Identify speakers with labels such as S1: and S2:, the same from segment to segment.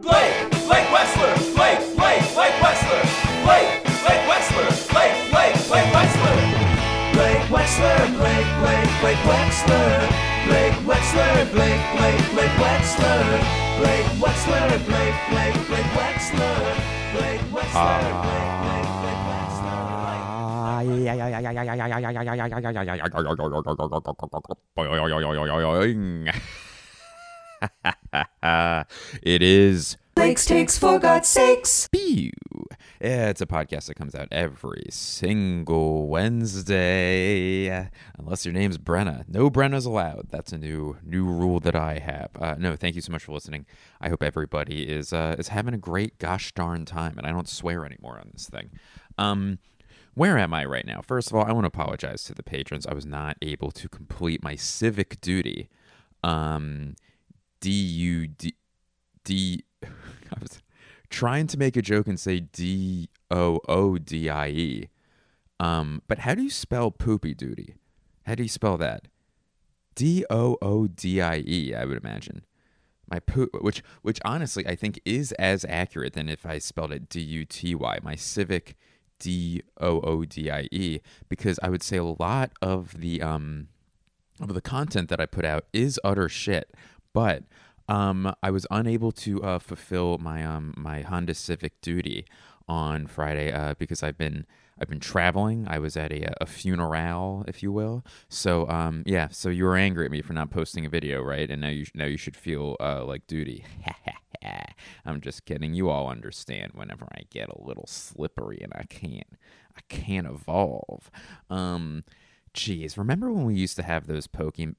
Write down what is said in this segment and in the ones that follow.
S1: Blake, Blake Wexler, Blake, Blake, Blake Wexler, Blake, Blake Wexler, Blake, Blake, Blake Wexler, Blake Wexler, Blake, Blake, Blake Wexler, Blake Wexler, Blake, Blake, Blake Wexler, Blake Wexler, Blake, Blake, Blake Wexler, Blake Wexler, Blake, Blake, Blake Wexler.
S2: it is
S3: Blake's takes for God's sakes.
S2: Pew. Yeah, it's a podcast that comes out every single Wednesday, unless your name's Brenna. No Brenna's allowed. That's a new new rule that I have. Uh, no, thank you so much for listening. I hope everybody is uh, is having a great gosh darn time, and I don't swear anymore on this thing. Um, where am I right now? First of all, I want to apologize to the patrons. I was not able to complete my civic duty. Um, D U D D. I was trying to make a joke and say D O O D I E. Um, but how do you spell poopy duty? How do you spell that? D O O D I E. I would imagine. My poop, which which honestly I think is as accurate than if I spelled it D U T Y. My civic D O O D I E, because I would say a lot of the um of the content that I put out is utter shit, but um, I was unable to uh, fulfill my um, my Honda Civic duty on Friday uh, because I've been I've been traveling. I was at a, a funeral, if you will. So um, yeah, so you were angry at me for not posting a video, right? And now you now you should feel uh, like duty. I'm just kidding. You all understand whenever I get a little slippery and I can't I can't evolve. Um, geez, remember when we used to have those Pokemon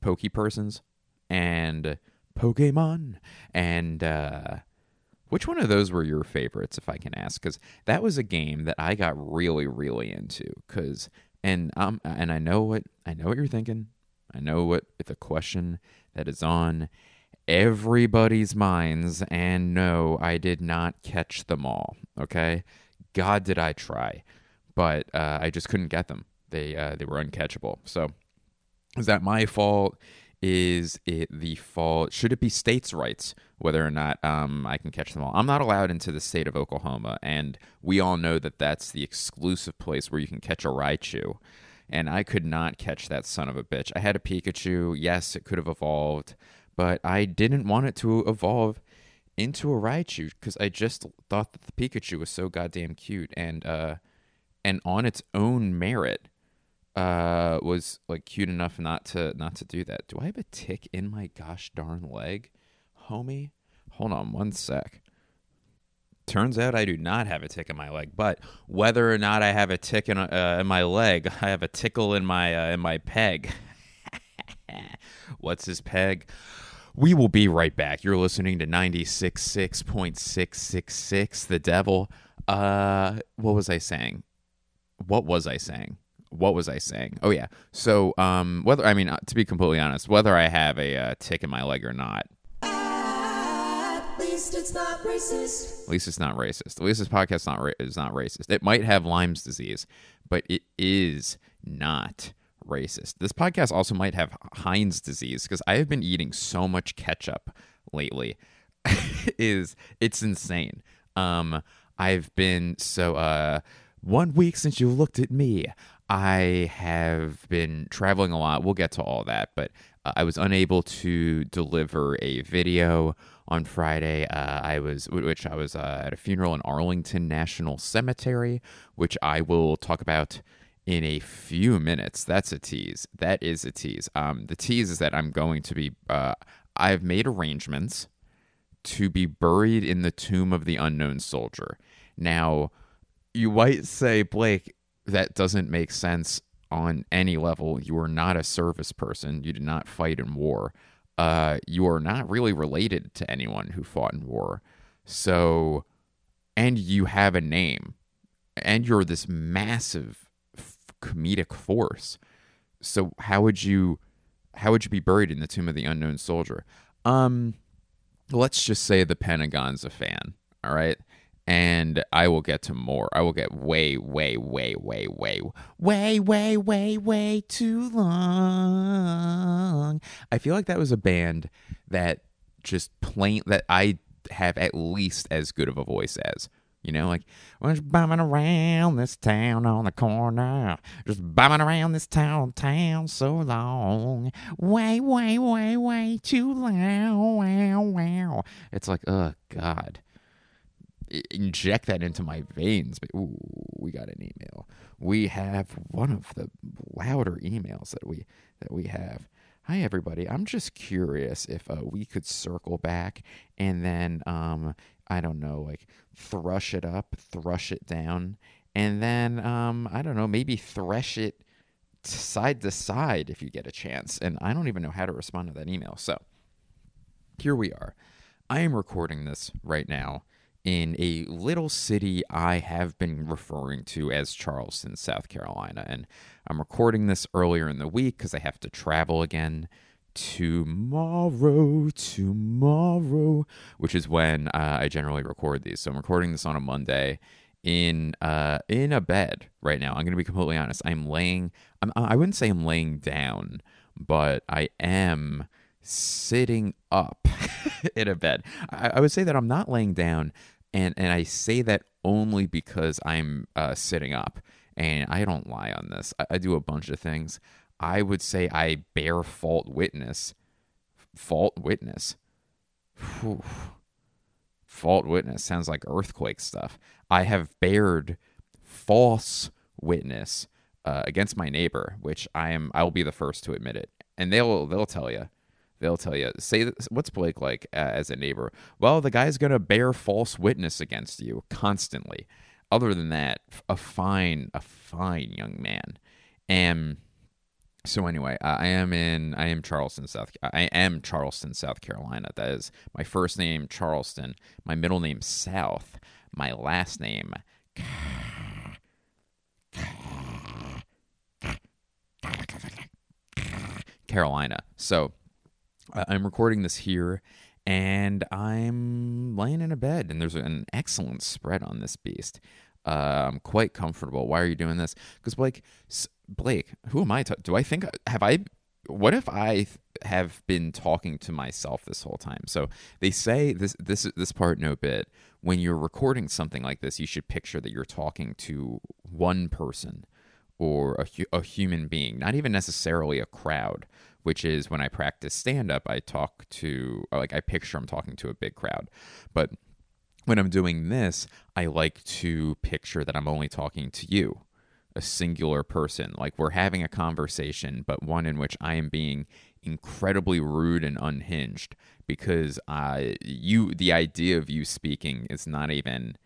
S2: Pokey persons and Pokemon and uh, which one of those were your favorites, if I can ask? Because that was a game that I got really, really into. Because and um and I know what I know what you're thinking. I know what the question that is on everybody's minds. And no, I did not catch them all. Okay, God, did I try, but uh, I just couldn't get them. They uh, they were uncatchable. So is that my fault? Is it the fault? Should it be states' rights whether or not um, I can catch them all? I'm not allowed into the state of Oklahoma, and we all know that that's the exclusive place where you can catch a Raichu. And I could not catch that son of a bitch. I had a Pikachu. Yes, it could have evolved, but I didn't want it to evolve into a Raichu because I just thought that the Pikachu was so goddamn cute and uh, and on its own merit uh was like cute enough not to not to do that. Do I have a tick in my gosh darn leg, homie? Hold on one sec. Turns out I do not have a tick in my leg, but whether or not I have a tick in, uh, in my leg, I have a tickle in my uh, in my peg. What's his peg? We will be right back. You're listening to 96.666 The Devil. Uh what was I saying? What was I saying? What was I saying? Oh yeah. So um whether I mean uh, to be completely honest, whether I have a uh, tick in my leg or not,
S3: At least it's not racist.
S2: at least it's not racist. At least this podcast not ra- is not racist. It might have Lyme's disease, but it is not racist. This podcast also might have Heinz disease because I have been eating so much ketchup lately. is it's insane. Um, I've been so uh, one week since you looked at me. I have been traveling a lot. We'll get to all that, but uh, I was unable to deliver a video on Friday. Uh, I was, which I was uh, at a funeral in Arlington National Cemetery, which I will talk about in a few minutes. That's a tease. That is a tease. Um, the tease is that I'm going to be. Uh, I've made arrangements to be buried in the tomb of the unknown soldier. Now, you might say, Blake, that doesn't make sense on any level. You are not a service person. You did not fight in war. Uh, you are not really related to anyone who fought in war. So, and you have a name, and you're this massive comedic force. So, how would you, how would you be buried in the tomb of the unknown soldier? Um, let's just say the Pentagon's a fan. All right. and I will get to more. I will get way, way, way, way, way, way, way, way, way too long. I feel like that was a band that just plain that I have at least as good of a voice as. You know, like just bumming around this town on the corner, just bumming around this town, town so long, way, way, way, way too long. Wow, wow. It's like, oh God, inject that into my veins. Ooh, we got an email. We have one of the louder emails that we that we have. Hi everybody. I'm just curious if uh, we could circle back and then um I don't know like thrush it up, thrush it down, and then um I don't know maybe thresh it side to side if you get a chance. And I don't even know how to respond to that email. So here we are. I am recording this right now in a little city I have been referring to as Charleston, South Carolina. And I'm recording this earlier in the week because I have to travel again tomorrow, tomorrow, which is when uh, I generally record these. So I'm recording this on a Monday in uh in a bed right now. I'm going to be completely honest. I'm laying I'm I wouldn't say I'm laying down, but I am sitting up in a bed. I, I would say that I'm not laying down, and and I say that only because I'm uh, sitting up, and I don't lie on this. I, I do a bunch of things. I would say I bear fault witness, fault witness. Whew. Fault witness sounds like earthquake stuff. I have bared false witness uh, against my neighbor, which I am. I will be the first to admit it, and they'll they'll tell you. They'll tell you. Say what's Blake like uh, as a neighbor? Well, the guy's gonna bear false witness against you constantly. Other than that, a fine, a fine young man. And so anyway, I I am in I am Charleston, South I am Charleston, South Carolina. That is my first name Charleston, my middle name South, my last name Carolina. So uh, I'm recording this here and I'm laying in a bed and there's an excellent spread on this beast. Uh, I'm quite comfortable. Why are you doing this? Because Blake, s- Blake, who am I? Do I think have I? What if I have been talking to myself this whole time? So they say this this this part no bit. When you're recording something like this, you should picture that you're talking to one person or a, hu- a human being, not even necessarily a crowd, which is when I practice stand up, I talk to, like, I picture I'm talking to a big crowd. But when I'm doing this, I like to picture that I'm only talking to you, a singular person. Like we're having a conversation, but one in which I am being incredibly rude and unhinged because I, you, the idea of you speaking is not even,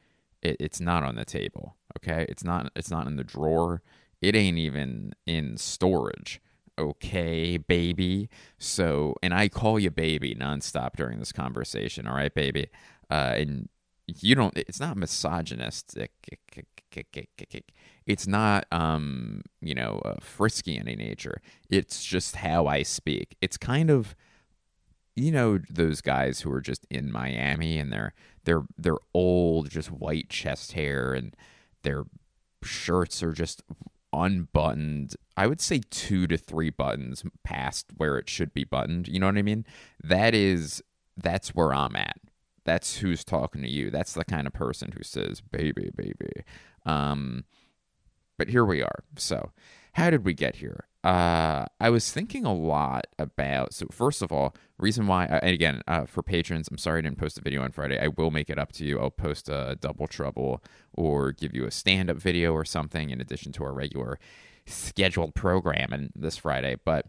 S2: it, it's not on the table. Okay, it's not. It's not in the drawer. It ain't even in storage. Okay, baby. So, and I call you baby nonstop during this conversation. All right, baby. Uh, and you don't. It's not misogynistic. It's not, um, you know, uh, frisky in any nature. It's just how I speak. It's kind of you know those guys who are just in Miami and they're they're they're old, just white chest hair and their shirts are just unbuttoned. I would say 2 to 3 buttons past where it should be buttoned. You know what I mean? That is that's where I'm at. That's who's talking to you. That's the kind of person who says baby baby. Um but here we are. So, how did we get here? Uh, I was thinking a lot about. So, first of all, reason why, uh, and again, uh, for patrons, I'm sorry I didn't post a video on Friday. I will make it up to you. I'll post a double trouble or give you a stand up video or something in addition to our regular scheduled program and this Friday. But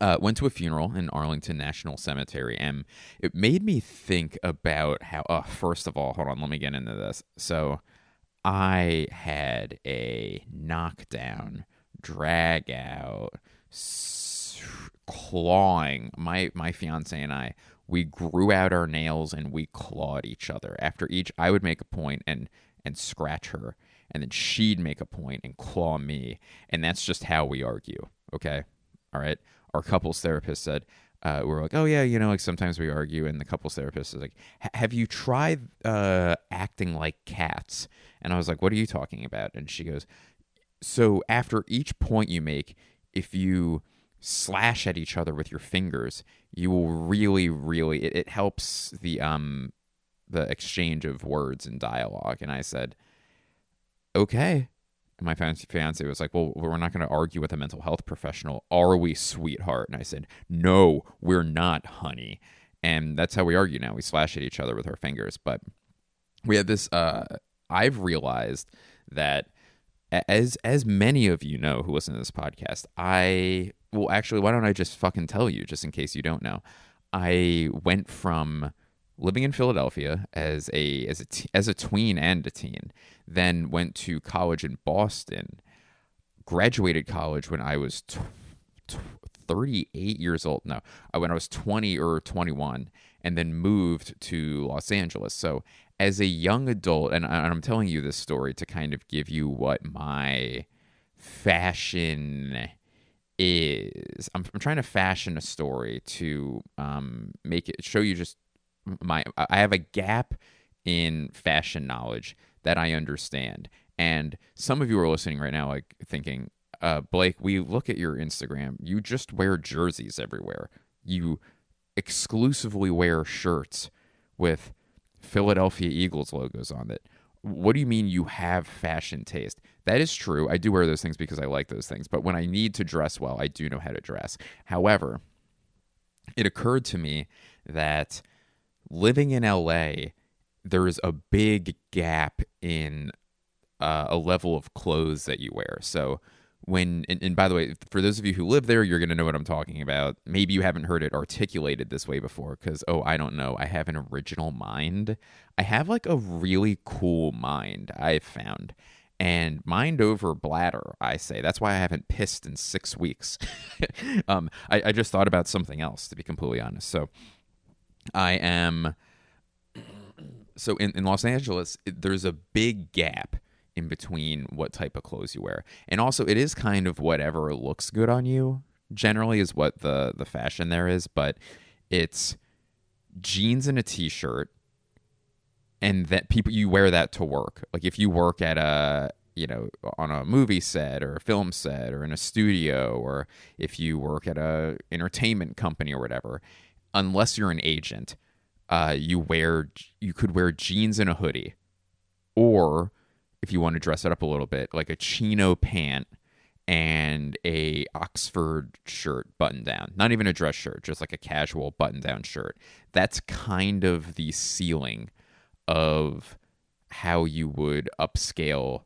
S2: uh, went to a funeral in Arlington National Cemetery, and it made me think about how. Uh, first of all, hold on, let me get into this. So, I had a knockdown, drag out, s- clawing. My my fiance and I, we grew out our nails and we clawed each other. After each, I would make a point and and scratch her, and then she'd make a point and claw me, and that's just how we argue. Okay, all right. Our couples therapist said. uh, we're like, oh yeah, you know, like sometimes we argue, and the couples therapist is like, have you tried uh, acting like cats? And I was like, what are you talking about? And she goes, so after each point you make, if you slash at each other with your fingers, you will really, really it, it helps the um the exchange of words and dialogue. And I said, okay. My fiance was like, well, we're not going to argue with a mental health professional, are we, sweetheart? And I said, no, we're not, honey. And that's how we argue now. We slash at each other with our fingers. But we had this. Uh, I've realized that as as many of you know who listen to this podcast, I well actually why don't I just fucking tell you just in case you don't know. I went from living in Philadelphia as a as a as a tween and a teen, then went to college in Boston, graduated college when I was tw- tw- 38 years old. No, uh, when I was 20 or 21, and then moved to Los Angeles. So as a young adult, and, I- and I'm telling you this story to kind of give you what my fashion is. I'm, I'm trying to fashion a story to um, make it show you just my. I have a gap in fashion knowledge that I understand, and some of you are listening right now, like thinking, uh, Blake, we look at your Instagram. You just wear jerseys everywhere. You exclusively wear shirts with Philadelphia Eagles logos on it. What do you mean you have fashion taste? That is true. I do wear those things because I like those things. But when I need to dress well, I do know how to dress. However, it occurred to me that living in LA, there is a big gap in uh, a level of clothes that you wear. So when and, and by the way, for those of you who live there, you're going to know what I'm talking about. Maybe you haven't heard it articulated this way before cuz oh, I don't know. I have an original mind. I have like a really cool mind I've found. And mind over bladder, I say. That's why I haven't pissed in six weeks. um, I, I just thought about something else, to be completely honest. So I am so in, in Los Angeles, there's a big gap in between what type of clothes you wear. And also it is kind of whatever looks good on you generally is what the the fashion there is, but it's jeans and a t-shirt and that people you wear that to work. Like if you work at a you know on a movie set or a film set or in a studio or if you work at a entertainment company or whatever, unless you're an agent, uh, you wear you could wear jeans and a hoodie, or if you want to dress it up a little bit, like a chino pant and a Oxford shirt button down. Not even a dress shirt, just like a casual button down shirt. That's kind of the ceiling of how you would upscale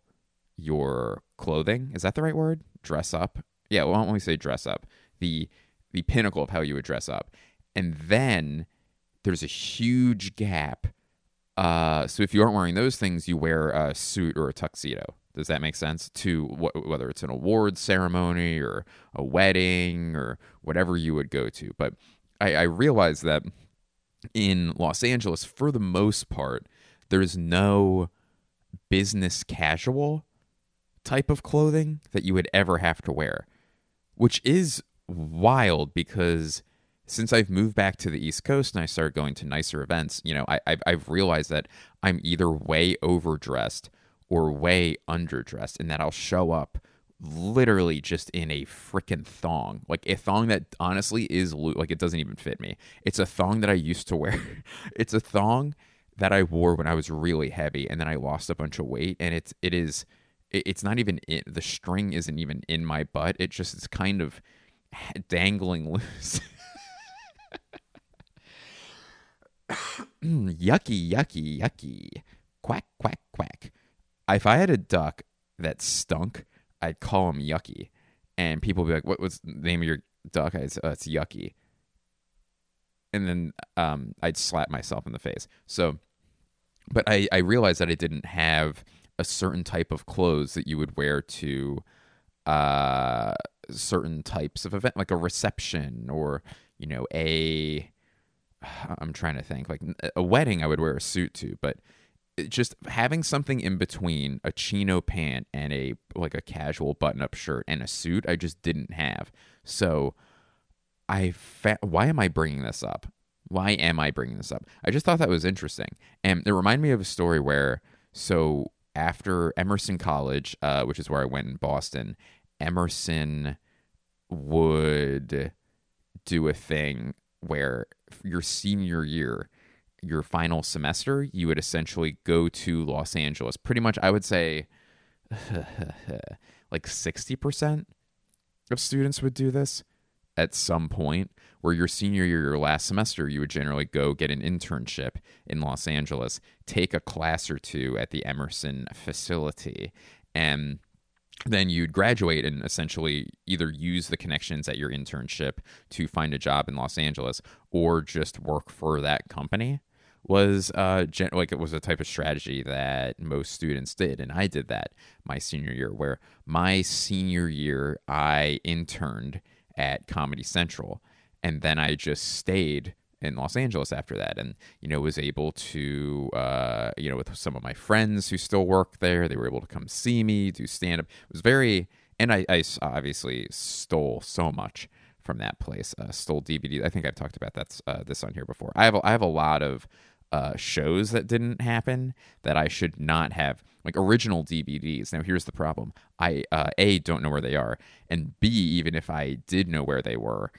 S2: your clothing. Is that the right word? Dress up? Yeah, why don't we say dress up? The the pinnacle of how you would dress up. And then there's a huge gap. Uh, so if you aren't wearing those things, you wear a suit or a tuxedo. Does that make sense? To wh- whether it's an award ceremony or a wedding or whatever you would go to. But I, I realized that in Los Angeles, for the most part, there's no business casual type of clothing that you would ever have to wear, which is wild because since I've moved back to the East Coast and I started going to nicer events, you know, I, I've, I've realized that I'm either way overdressed or way underdressed, and that I'll show up literally just in a freaking thong, like a thong that honestly is loo- like it doesn't even fit me. It's a thong that I used to wear. it's a thong that I wore when I was really heavy, and then I lost a bunch of weight, and it's it is it's not even in, the string isn't even in my butt. It just is kind of dangling loose. yucky, yucky, yucky. Quack, quack, quack. If I had a duck that stunk, I'd call him Yucky. And people would be like, what was the name of your duck? I'd say, oh, it's Yucky. And then um, I'd slap myself in the face. So, but I, I realized that I didn't have a certain type of clothes that you would wear to uh, certain types of event, like a reception or, you know, a I'm trying to think like a wedding I would wear a suit to, but just having something in between a chino pant and a like a casual button up shirt and a suit I just didn't have. So I fa- why am I bringing this up? Why am I bringing this up? I just thought that was interesting, and it reminded me of a story where so after Emerson College, uh, which is where I went in Boston, Emerson would do a thing where your senior year, your final semester, you would essentially go to Los Angeles. Pretty much, I would say like 60% of students would do this at some point where your senior year your last semester you would generally go get an internship in Los Angeles take a class or two at the Emerson facility and then you'd graduate and essentially either use the connections at your internship to find a job in Los Angeles or just work for that company was uh gen- like it was a type of strategy that most students did and I did that my senior year where my senior year I interned at Comedy Central and then I just stayed in Los Angeles after that. And you know was able to uh you know with some of my friends who still work there they were able to come see me do stand up it was very and I, I obviously stole so much from that place uh, stole DVD I think I've talked about that's uh, this on here before. I have I have a lot of uh, shows that didn't happen that I should not have like original DVDs. Now here's the problem: I uh, a don't know where they are, and b even if I did know where they were,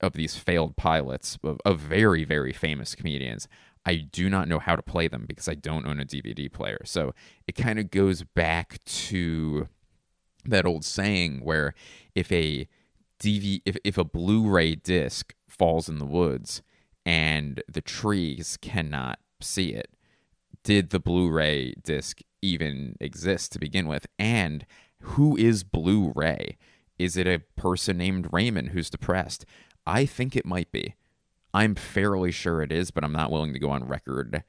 S2: of these failed pilots of, of very very famous comedians, I do not know how to play them because I don't own a DVD player. So it kind of goes back to that old saying where if a DV if, if a Blu-ray disc falls in the woods and the trees cannot see it, did the Blu-ray disc even exist to begin with? And who is Blu-ray? Is it a person named Raymond who's depressed? I think it might be. I'm fairly sure it is, but I'm not willing to go on record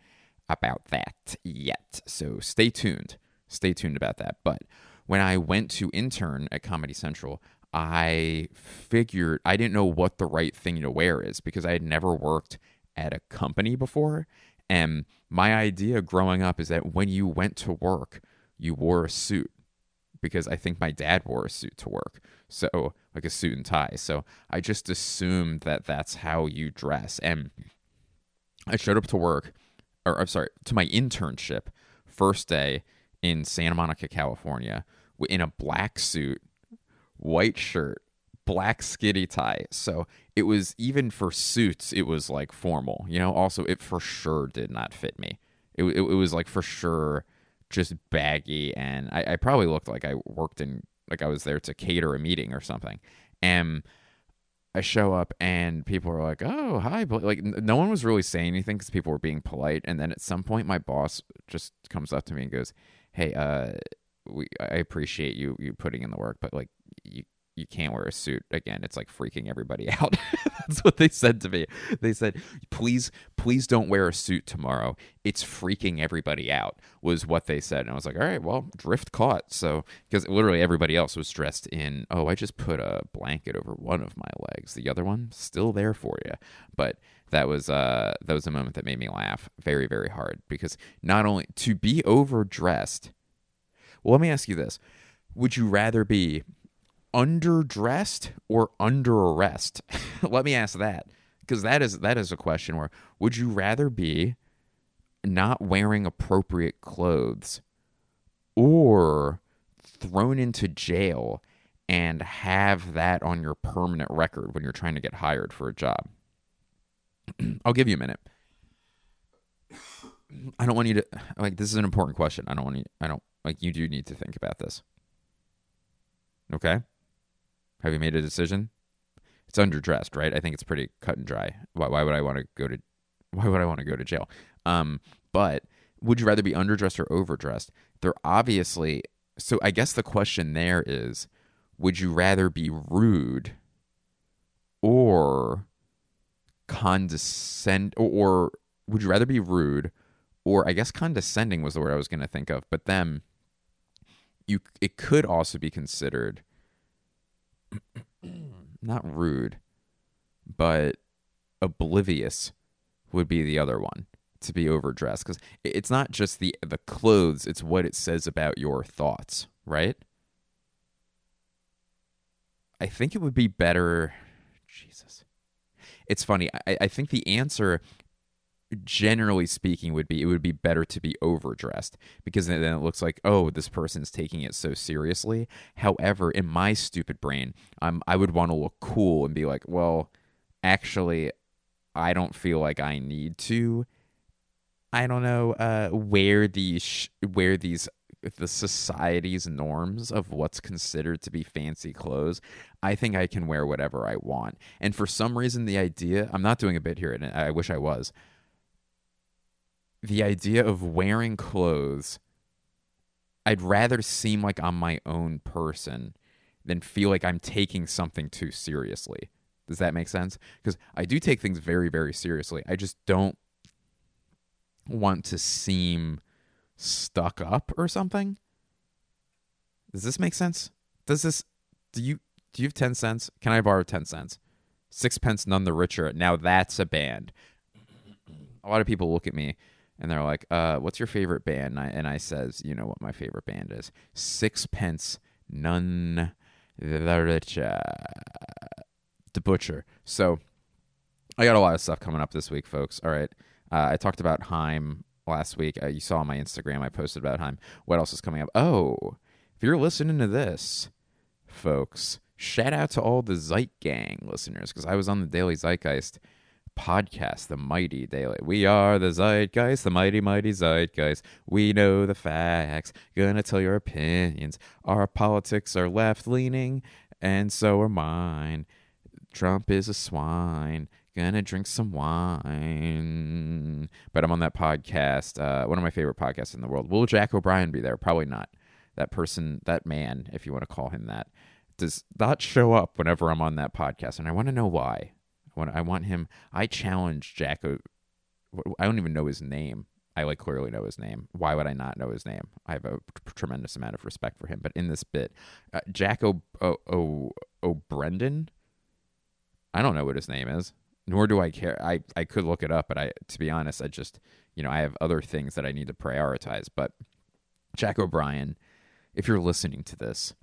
S2: about that yet. So stay tuned. Stay tuned about that. But when I went to intern at Comedy Central, I figured I didn't know what the right thing to wear is because I had never worked at a company before. And my idea growing up is that when you went to work, you wore a suit because I think my dad wore a suit to work. So, like a suit and tie. So, I just assumed that that's how you dress. And I showed up to work, or I'm sorry, to my internship first day in Santa Monica, California, in a black suit, white shirt, black skitty tie. So it was even for suits, it was like formal. You know, also it for sure did not fit me. It it, it was like for sure just baggy, and I, I probably looked like I worked in like I was there to cater a meeting or something. And I show up and people are like, "Oh, hi," like no one was really saying anything because people were being polite. And then at some point, my boss just comes up to me and goes, "Hey, uh, we I appreciate you you putting in the work, but like you you can't wear a suit again. It's like freaking everybody out." That's what they said to me. They said, "Please, please don't wear a suit tomorrow. It's freaking everybody out." Was what they said, and I was like, "All right, well, drift caught." So because literally everybody else was dressed in, oh, I just put a blanket over one of my legs. The other one still there for you, but that was uh that was a moment that made me laugh very very hard because not only to be overdressed well, let me ask you this. Would you rather be underdressed or under arrest? let me ask that. Because that is that is a question where would you rather be not wearing appropriate clothes or thrown into jail and have that on your permanent record when you're trying to get hired for a job? I'll give you a minute. I don't want you to like this is an important question. I don't want you I don't like you do need to think about this. Okay? Have you made a decision? It's underdressed, right? I think it's pretty cut and dry. Why, why would I want to go to why would I want to go to jail? Um, but would you rather be underdressed or overdressed? They're obviously so I guess the question there is would you rather be rude or condescend or, or would you rather be rude or I guess condescending was the word I was going to think of, but then you it could also be considered not rude, but oblivious would be the other one to be overdressed because it's not just the the clothes; it's what it says about your thoughts, right? I think it would be better. Jesus, it's funny. I, I think the answer generally speaking would be it would be better to be overdressed because then it looks like oh this person's taking it so seriously. However in my stupid brain i would want to look cool and be like well actually i don't feel like i need to. I don't know uh wear these sh- wear these the society's norms of what's considered to be fancy clothes. I think i can wear whatever i want. And for some reason the idea i'm not doing a bit here and i wish i was the idea of wearing clothes, I'd rather seem like I'm my own person than feel like I'm taking something too seriously. Does that make sense? Because I do take things very, very seriously. I just don't want to seem stuck up or something. Does this make sense? Does this do you do you have 10 cents? Can I borrow 10 cents? Sixpence none the richer. Now that's a band. A lot of people look at me and they're like, uh, "What's your favorite band?" And I, and I says, "You know what my favorite band is? Sixpence None the Richer, the Butcher." So I got a lot of stuff coming up this week, folks. All right, uh, I talked about HAIM last week. Uh, you saw on my Instagram I posted about HAIM. What else is coming up? Oh, if you're listening to this, folks, shout out to all the Zeit Gang listeners because I was on the Daily Zeitgeist podcast, the mighty daily. We are the zeitgeist, the mighty, mighty zeitgeist. We know the facts, gonna tell your opinions. Our politics are left leaning, and so are mine. Trump is a swine. Gonna drink some wine. But I'm on that podcast, uh, one of my favorite podcasts in the world. Will Jack O'Brien be there? Probably not. That person, that man, if you want to call him that, does not show up whenever I'm on that podcast. And I want to know why. I want, I want him. I challenge Jack. I don't even know his name. I like clearly know his name. Why would I not know his name? I have a tremendous amount of respect for him. But in this bit, uh, Jack O O O, o Brendan. I don't know what his name is, nor do I care. I I could look it up, but I to be honest, I just you know I have other things that I need to prioritize. But Jack O'Brien, if you're listening to this,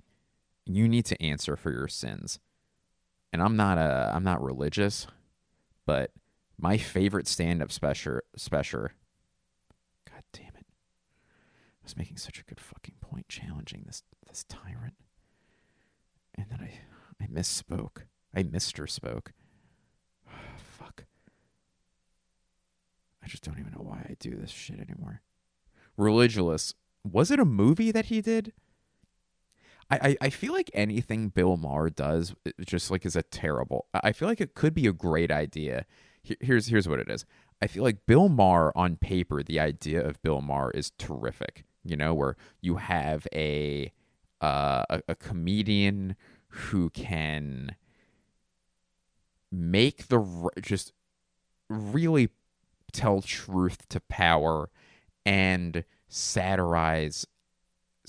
S2: you need to answer for your sins and I'm not a I'm not religious, but my favorite stand-up special special God damn it. I was making such a good fucking point challenging this this tyrant. And then I I misspoke. I Mr. spoke. fuck. I just don't even know why I do this shit anymore. Religious. Was it a movie that he did? I, I feel like anything Bill Maher does just like is a terrible. I feel like it could be a great idea. Here's here's what it is. I feel like Bill Maher on paper, the idea of Bill Maher is terrific. You know, where you have a uh, a, a comedian who can make the just really tell truth to power and satirize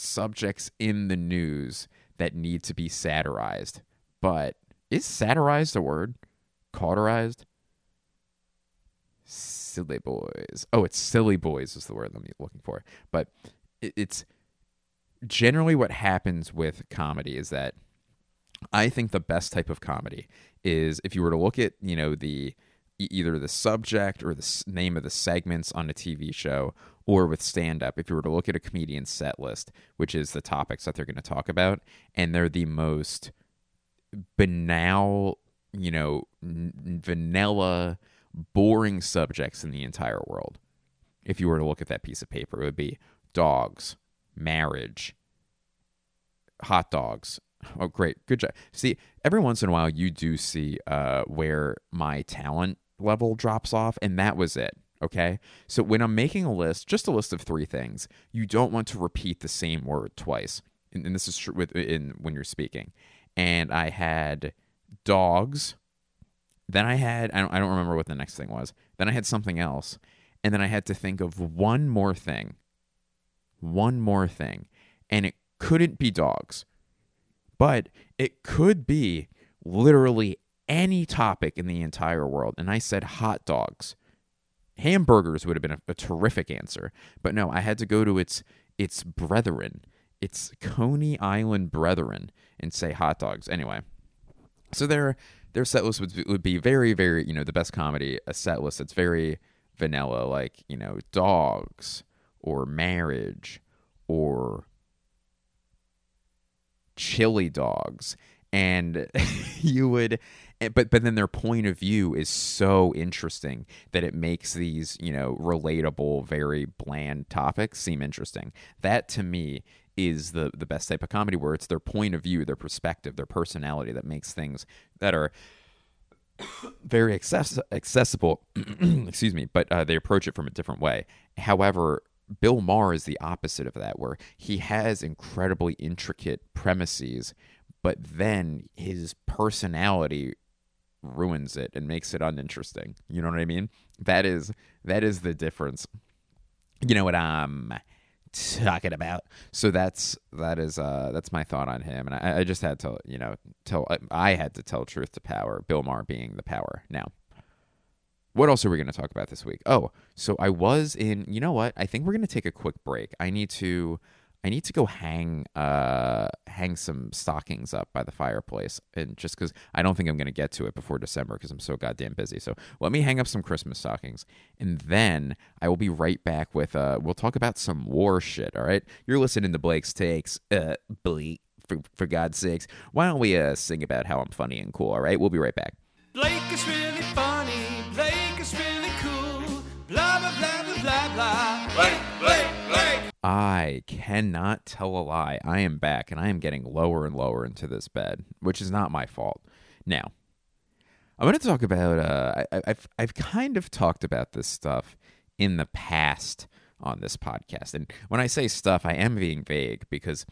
S2: subjects in the news that need to be satirized. But is satirized a word? Cauterized? Silly boys. Oh, it's silly boys is the word I'm looking for. But it's generally what happens with comedy is that I think the best type of comedy is if you were to look at, you know, the either the subject or the name of the segments on a TV show or with stand up, if you were to look at a comedian's set list, which is the topics that they're going to talk about, and they're the most banal, you know, n- vanilla, boring subjects in the entire world. If you were to look at that piece of paper, it would be dogs, marriage, hot dogs. Oh, great. Good job. See, every once in a while, you do see uh, where my talent level drops off, and that was it. Okay. So when I'm making a list, just a list of three things, you don't want to repeat the same word twice. And, and this is true with in when you're speaking. And I had dogs. Then I had I don't, I don't remember what the next thing was. Then I had something else, and then I had to think of one more thing. One more thing, and it couldn't be dogs, but it could be literally any topic in the entire world. And I said hot dogs hamburgers would have been a, a, terrific answer, but no, I had to go to its its brethren, its Coney Island brethren, and say hot dogs. Anyway, so their their set list would, would be very, very, you know, the best comedy, a set list that's very vanilla, like, you know, dogs or marriage or chili dogs. And you would, but but then their point of view is so interesting that it makes these you know relatable, very bland topics seem interesting. That to me is the the best type of comedy where it's their point of view, their perspective, their personality that makes things that are very access- accessible. excuse me, but uh, they approach it from a different way. However, Bill Maher is the opposite of that, where he has incredibly intricate premises, but then his personality ruins it and makes it uninteresting. You know what I mean? That is that is the difference. You know what I'm talking about. So that's that is uh that's my thought on him, and I, I just had to you know tell I had to tell truth to power. Bill Maher being the power now. What else are we going to talk about this week? Oh, so I was in. You know what? I think we're going to take a quick break. I need to. I need to go hang uh hang some stockings up by the fireplace, and just because I don't think I'm going to get to it before December because I'm so goddamn busy. So let me hang up some Christmas stockings, and then I will be right back with uh. We'll talk about some war shit. All right, you're listening to Blake's takes. Uh, Blake, for for God's sakes, why don't we uh sing about how I'm funny and cool? All right, we'll be right back.
S1: Blake is really funny. Blake is really cool. Blah blah blah blah blah blah.
S2: I cannot tell a lie. I am back and I am getting lower and lower into this bed, which is not my fault. Now, I'm going to talk about. Uh, I, I've I've kind of talked about this stuff in the past on this podcast, and when I say stuff, I am being vague because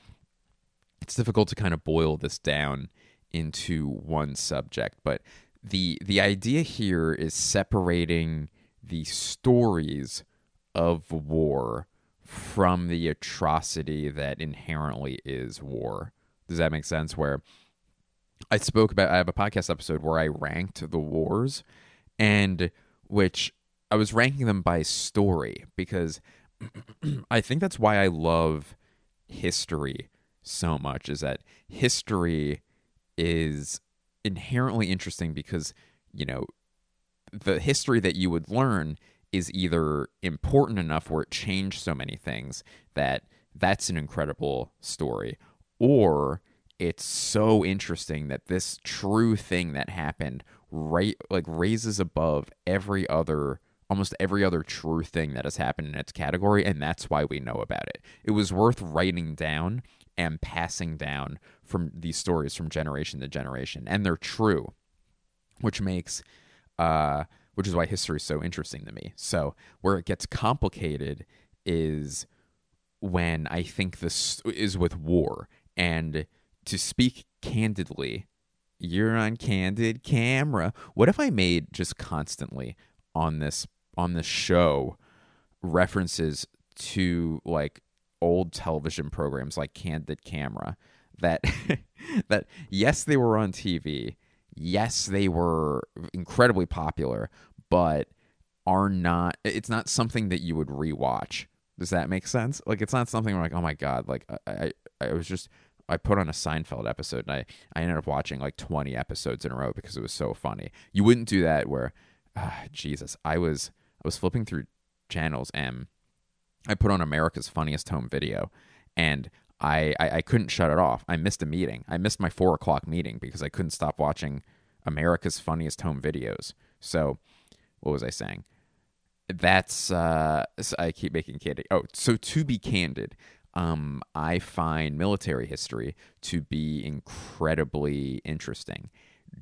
S2: it's difficult to kind of boil this down into one subject. But the the idea here is separating the stories of war from the atrocity that inherently is war. Does that make sense? Where I spoke about, I have a podcast episode where I ranked the wars, and which I was ranking them by story because I think that's why I love history so much is that history is inherently interesting because, you know, the history that you would learn is either important enough where it changed so many things that that's an incredible story or it's so interesting that this true thing that happened right like raises above every other almost every other true thing that has happened in its category and that's why we know about it. It was worth writing down and passing down from these stories from generation to generation and they're true which makes uh which is why history is so interesting to me. So where it gets complicated is when i think this is with war. And to speak candidly you're on candid camera. What if i made just constantly on this on this show references to like old television programs like candid camera that that yes they were on tv yes they were incredibly popular but are not it's not something that you would rewatch does that make sense like it's not something where like oh my god like i i, I was just I put on a Seinfeld episode and I, I ended up watching like 20 episodes in a row because it was so funny. You wouldn't do that where, ah, Jesus, I was I was flipping through channels and I put on America's Funniest Home Video and I, I, I couldn't shut it off. I missed a meeting. I missed my four o'clock meeting because I couldn't stop watching America's Funniest Home Videos. So, what was I saying? That's uh, I keep making candy. Oh, so to be candid, um, I find military history to be incredibly interesting.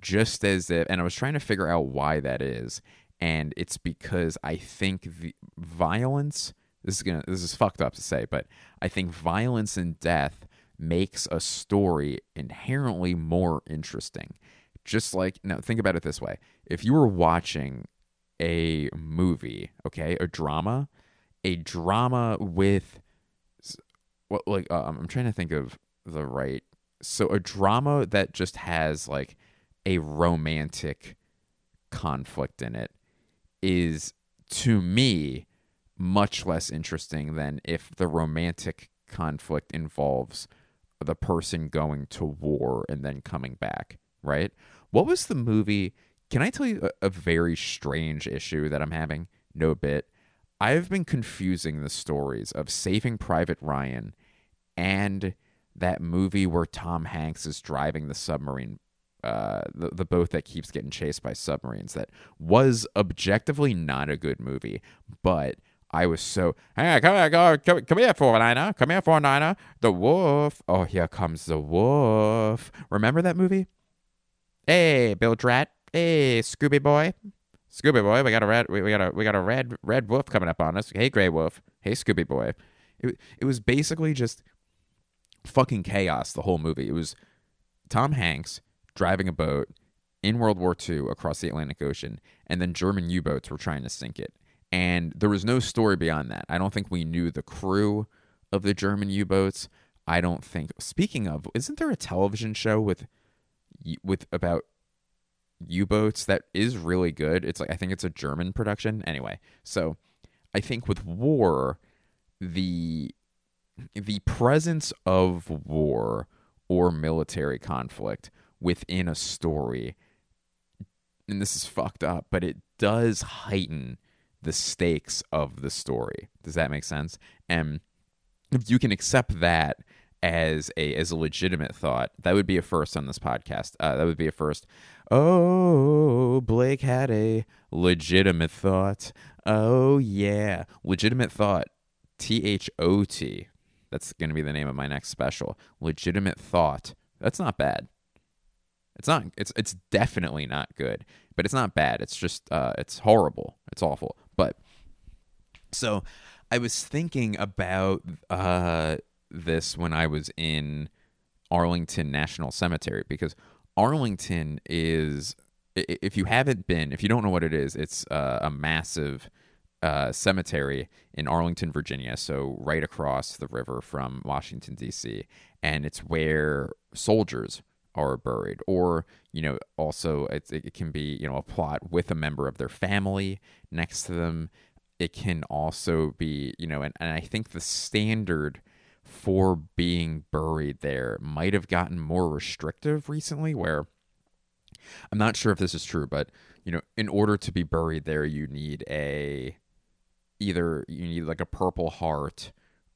S2: Just as if, and I was trying to figure out why that is, and it's because I think the violence. This is gonna. This is fucked up to say, but I think violence and death makes a story inherently more interesting. Just like now, think about it this way: if you were watching a movie, okay, a drama, a drama with what like uh, I'm trying to think of the right. So a drama that just has like a romantic conflict in it is to me much less interesting than if the romantic conflict involves the person going to war and then coming back, right? What was the movie? Can I tell you a, a very strange issue that I'm having? No bit. I've been confusing the stories of Saving Private Ryan and that movie where Tom Hanks is driving the submarine, uh, the, the boat that keeps getting chased by submarines. That was objectively not a good movie, but I was so, hey, come here, go, come, come here, four niner, come here, four niner, the wolf. Oh, here comes the wolf. Remember that movie? Hey, Bill Drat. Hey, Scooby Boy. Scooby Boy, we got a red, we, we got a, we got a red, red wolf coming up on us. Hey, Gray Wolf. Hey, Scooby Boy. It, it was basically just fucking chaos the whole movie. It was Tom Hanks driving a boat in World War II across the Atlantic Ocean, and then German U boats were trying to sink it. And there was no story beyond that. I don't think we knew the crew of the German U boats. I don't think. Speaking of, isn't there a television show with with about U boats that is really good? It's like I think it's a German production. Anyway, so I think with war, the the presence of war or military conflict within a story and this is fucked up but it does heighten the stakes of the story does that make sense and if you can accept that as a as a legitimate thought that would be a first on this podcast uh, that would be a first oh blake had a legitimate thought oh yeah legitimate thought t-h-o-t that's going to be the name of my next special. Legitimate thought. That's not bad. It's not. It's it's definitely not good, but it's not bad. It's just uh, it's horrible. It's awful. But so I was thinking about uh, this when I was in Arlington National Cemetery because Arlington is if you haven't been, if you don't know what it is, it's uh, a massive uh, cemetery in Arlington, Virginia, so right across the river from Washington D.C., and it's where soldiers are buried, or you know, also it, it can be you know a plot with a member of their family next to them. It can also be you know, and, and I think the standard for being buried there might have gotten more restrictive recently, where I'm not sure if this is true, but you know, in order to be buried there, you need a either you need like a purple heart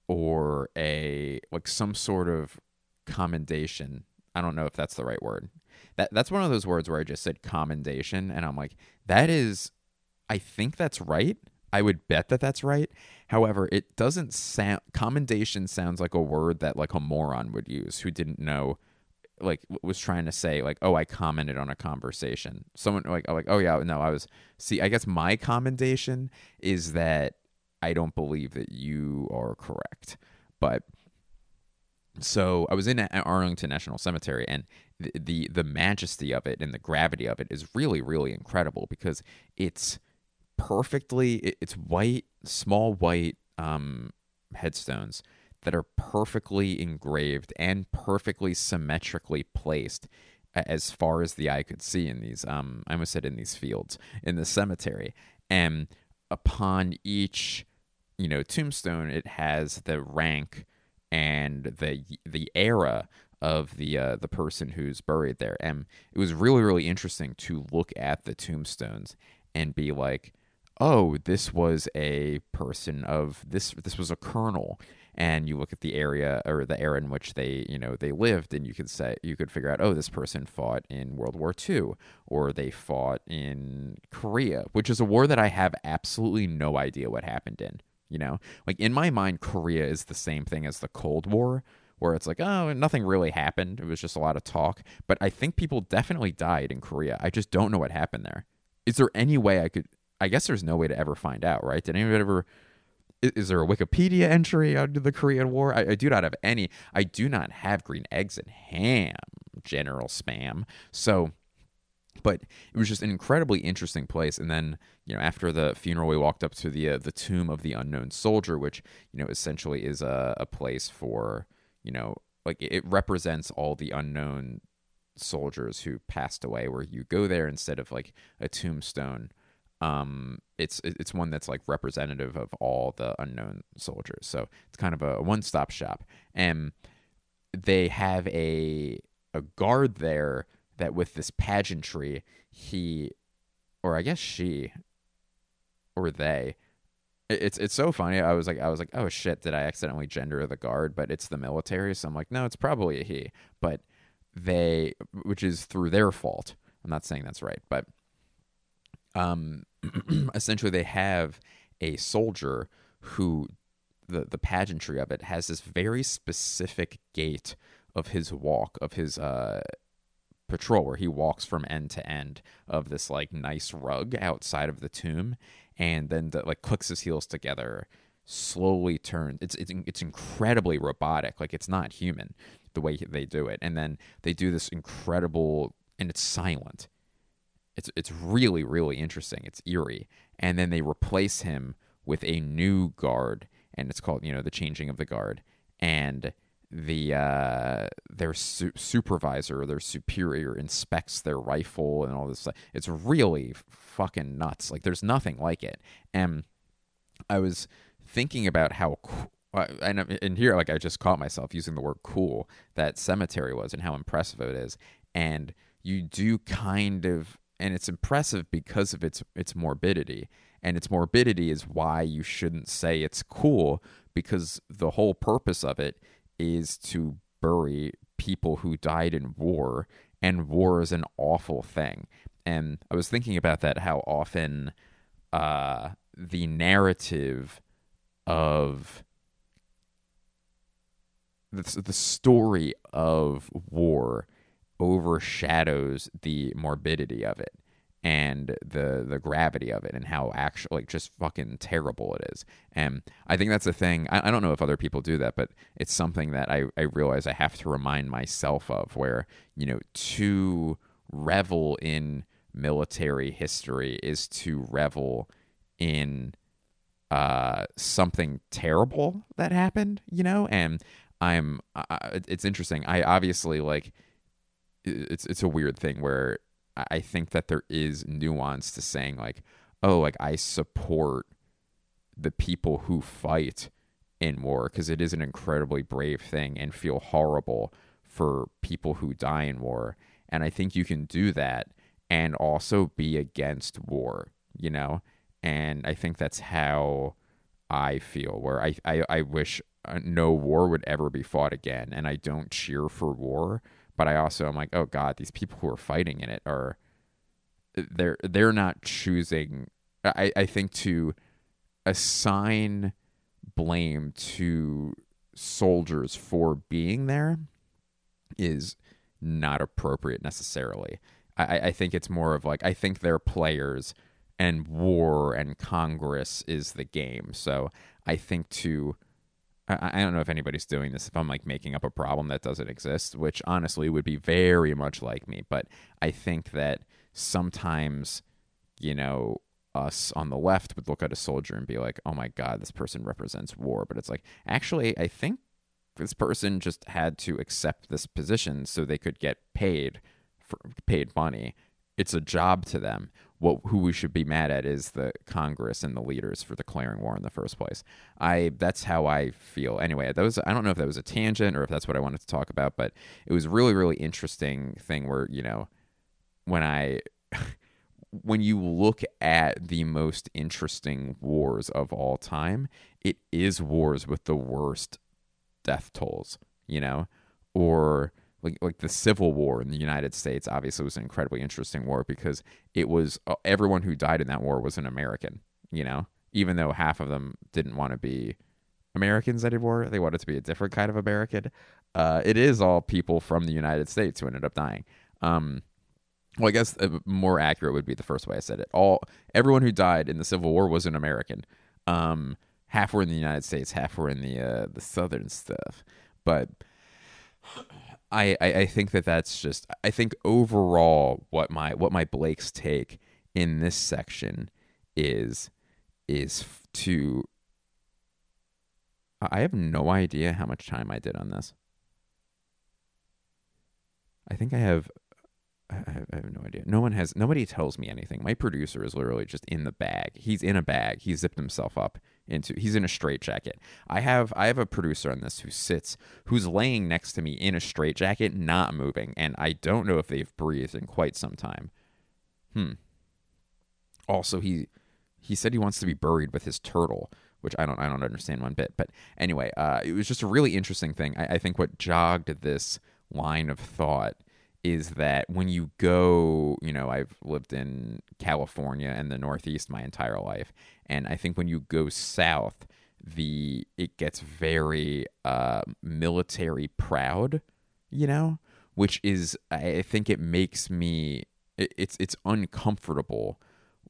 S2: or a like some sort of commendation. I don't know if that's the right word. That that's one of those words where I just said commendation and I'm like that is I think that's right. I would bet that that's right. However, it doesn't sound commendation sounds like a word that like a moron would use who didn't know like was trying to say like oh I commented on a conversation. Someone like like oh yeah no I was see I guess my commendation is that I don't believe that you are correct. But so I was in Arlington National Cemetery and the, the the majesty of it and the gravity of it is really really incredible because it's perfectly it's white small white um headstones that are perfectly engraved and perfectly symmetrically placed as far as the eye could see in these um I almost said in these fields in the cemetery. And upon each you know tombstone it has the rank and the the era of the uh, the person who's buried there. And it was really really interesting to look at the tombstones and be like oh this was a person of this this was a colonel. And you look at the area or the era in which they you know they lived and you could say you could figure out oh this person fought in world war ii or they fought in korea which is a war that i have absolutely no idea what happened in you know like in my mind korea is the same thing as the cold war where it's like oh nothing really happened it was just a lot of talk but i think people definitely died in korea i just don't know what happened there is there any way i could i guess there's no way to ever find out right did anyone ever is there a Wikipedia entry on the Korean War? I, I, do not have any. I do not have green eggs and ham, General Spam. So, but it was just an incredibly interesting place. And then, you know, after the funeral, we walked up to the uh, the tomb of the unknown soldier, which you know essentially is a, a place for you know, like it represents all the unknown soldiers who passed away. Where you go there instead of like a tombstone um, it's it's one that's like representative of all the unknown soldiers. So it's kind of a one stop shop, and they have a a guard there that with this pageantry, he, or I guess she, or they, it's it's so funny. I was like, I was like, oh shit, did I accidentally gender the guard? But it's the military, so I'm like, no, it's probably a he. But they, which is through their fault. I'm not saying that's right, but um, essentially they have a soldier who the the pageantry of it has this very specific gait of his walk of his uh patrol where he walks from end to end of this like nice rug outside of the tomb and then the, like clicks his heels together slowly turns it's it's it's incredibly robotic like it's not human the way they do it. And then they do this incredible and it's silent. It's it's really really interesting. It's eerie. And then they replace him with a new guard and it's called you know the changing of the guard. And the uh their su- supervisor their superior inspects their rifle and all this stuff. It's really fucking nuts. Like there's nothing like it. And i was thinking about how co- uh, and in here like i just caught myself using the word cool that cemetery was and how impressive it is. And you do kind of and it's impressive because of its its morbidity. And its morbidity is why you shouldn't say it's cool because the whole purpose of it is to bury people who died in war and war is an awful thing. And i was thinking about that how often uh the narrative of the, the story of war overshadows the morbidity of it and the the gravity of it and how actually like just fucking terrible it is. And i think that's a thing I, I don't know if other people do that but it's something that I, I realize i have to remind myself of where you know to revel in military history is to revel in uh something terrible that happened you know? And i'm it's interesting i obviously like it's it's a weird thing where I- think that there is nuance to saying like, oh, like I support the people who fight in war because it is an incredibly brave thing and feel horrible for people who die in war. And I think you can do that and also be against war, you know? And I think that's how I feel, where I, I, I wish uh, no war would ever be fought again. And I don't cheer for war, but I also am like, oh God, these people who are fighting in it are they're they're not choosing I, I think to assign blame to soldiers for being there is not appropriate necessarily. I, I think it's more of like I think they're players and war and Congress is the game. So I think to I, I don't know if anybody's doing this if I'm like making up a problem that doesn't exist, which honestly would be very much like me. But I think that sometimes, you know, us on the left would look at a soldier and be like, oh my God, this person represents war. But it's like, actually, I think this person just had to accept this position so they could get paid for paid money. It's a job to them. What who we should be mad at is the Congress and the leaders for declaring war in the first place. I that's how I feel. Anyway, that was I don't know if that was a tangent or if that's what I wanted to talk about, but it was really really interesting thing where you know when I when you look at the most interesting wars of all time, it is wars with the worst death tolls, you know, or like like the Civil War in the United States obviously was an incredibly interesting war because it was uh, everyone who died in that war was an American, you know, even though half of them didn't want to be Americans anymore, they wanted to be a different kind of American. Uh, it is all people from the United States who ended up dying. Um, well, I guess uh, more accurate would be the first way I said it. All everyone who died in the Civil War was an American. Um, half were in the United States, half were in the uh, the southern stuff. But I, I I think that that's just I think overall what my what my Blake's take in this section is is to I have no idea how much time I did on this. I think I have I, I have no idea. No one has. Nobody tells me anything. My producer is literally just in the bag. He's in a bag. He zipped himself up into. He's in a straitjacket. I have. I have a producer on this who sits, who's laying next to me in a straitjacket, not moving, and I don't know if they've breathed in quite some time. Hmm. Also, he he said he wants to be buried with his turtle, which I don't I don't understand one bit. But anyway, uh, it was just a really interesting thing. I, I think what jogged this line of thought is that when you go, you know, I've lived in California and the Northeast my entire life, and I think when you go south, the it gets very uh, military proud, you know, which is I think it makes me it, it's it's uncomfortable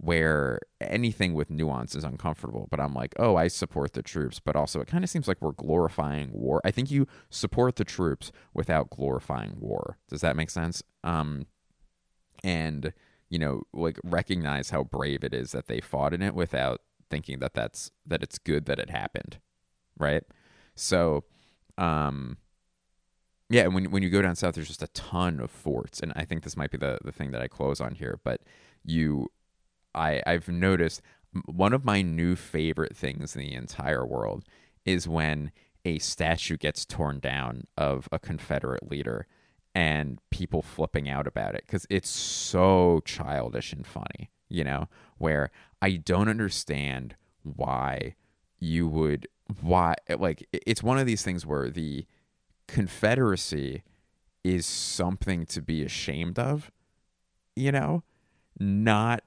S2: where anything with nuance is uncomfortable but i'm like oh i support the troops but also it kind of seems like we're glorifying war. I think you support the troops without glorifying war. Does that make sense? Um and you know like recognize how brave it is that they fought in it without thinking that that's that it's good that it happened right? So um yeah, when when you go down south, there's just a ton of forts, and I think this might be the the thing that I close on here. But you, I I've noticed one of my new favorite things in the entire world is when a statue gets torn down of a Confederate leader, and people flipping out about it because it's so childish and funny, you know. Where I don't understand why you would why eh, like it's one of these things where the Confederacy is something to be ashamed of, you know, not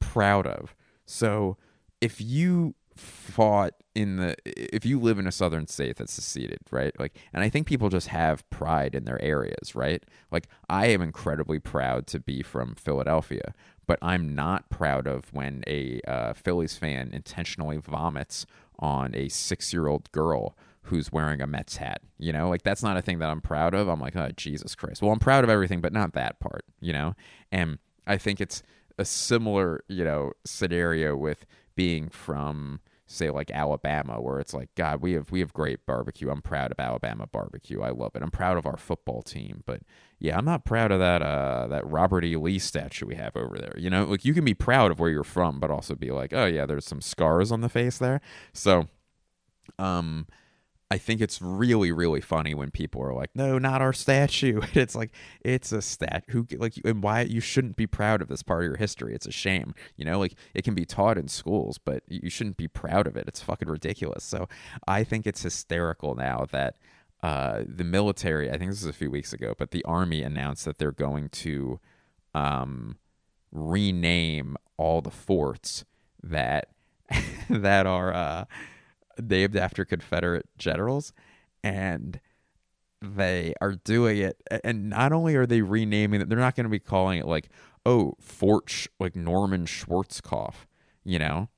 S2: proud of. So if you fought in the if you live in a southern state that seceded, right? Like and I think people just have pride in their areas, right? Like I am incredibly proud to be from Philadelphia, but I'm not proud of when a uh, Phillies fan intentionally vomits on a 6-year-old girl who's wearing a Mets hat. You know, like that's not a thing that I'm proud of. I'm like, oh Jesus Christ. Well, I'm proud of everything, but not that part. You know, and I think it's a similar, you know, scenario with being from say like Alabama where it's like god we have we have great barbecue. I'm proud of Alabama barbecue. I love it. I'm proud of our football team but yeah I'm not proud of that uh that Robert E. Lee statue we have over there. You know like you can be proud of where you're from but also be like oh yeah there's some scars on the face there. So um I think it's really, really funny when people are like, "No, not our statue." it's like it's a stat. Who like and why you shouldn't be proud of this part of your history? It's a shame, you know. Like it can be taught in schools, but you shouldn't be proud of it. It's fucking ridiculous. So I think it's hysterical now that uh, the military. I think this was a few weeks ago, but the army announced that they're going to um, rename all the forts that that are. Uh, named after Confederate generals, and they are doing it. And not only are they renaming it, they're not going to be calling it like, oh, Fort Sch- like Norman Schwarzkopf, you know,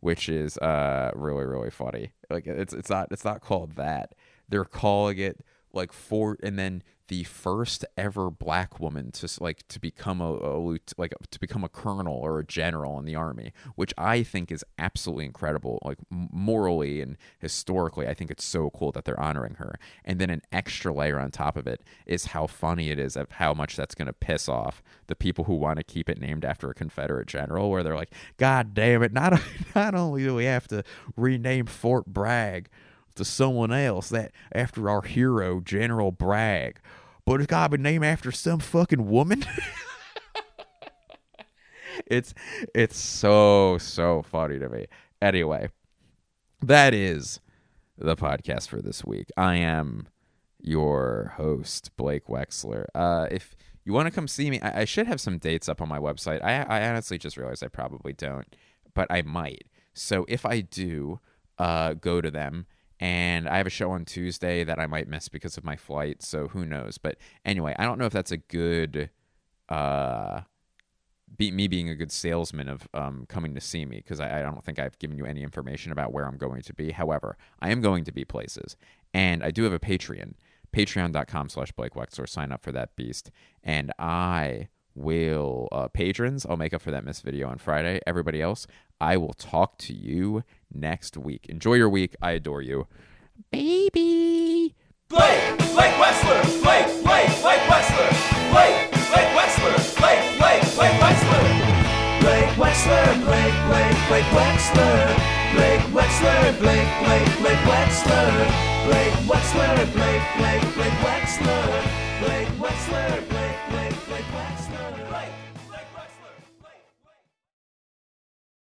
S2: which is uh really really funny. Like it's it's not it's not called that. They're calling it like Fort, and then the first ever black woman to like to become a, a like to become a colonel or a general in the army, which I think is absolutely incredible. Like morally and historically, I think it's so cool that they're honoring her. And then an extra layer on top of it is how funny it is of how much that's going to piss off the people who want to keep it named after a Confederate general, where they're like, God damn it! Not not only do we have to rename Fort Bragg to someone else that after our hero General Bragg, but it's gotta be named after some fucking woman. it's it's so so funny to me. Anyway, that is the podcast for this week. I am your host Blake Wexler. Uh, if you want to come see me, I, I should have some dates up on my website. I, I honestly just realized I probably don't, but I might. So if I do, uh, go to them. And I have a show on Tuesday that I might miss because of my flight. So who knows? But anyway, I don't know if that's a good, uh, be, me being a good salesman of um, coming to see me because I, I don't think I've given you any information about where I'm going to be. However, I am going to be places, and I do have a Patreon, patreon.com slash Blake Wexler. Sign up for that beast, and I will uh, patrons i'll make up for that missed video on friday. Everybody else i will talk to you next week. Enjoy your week. I adore you. Baby.
S1: Blake blake wexler blake blake blake wexler blake blake wexler blake blake blake wexler. Blake wexler blake blake blake wexler. Blake wexler blake blake blake wexler. Blake wexler blake blake blake wexler. Blake wexler blake blake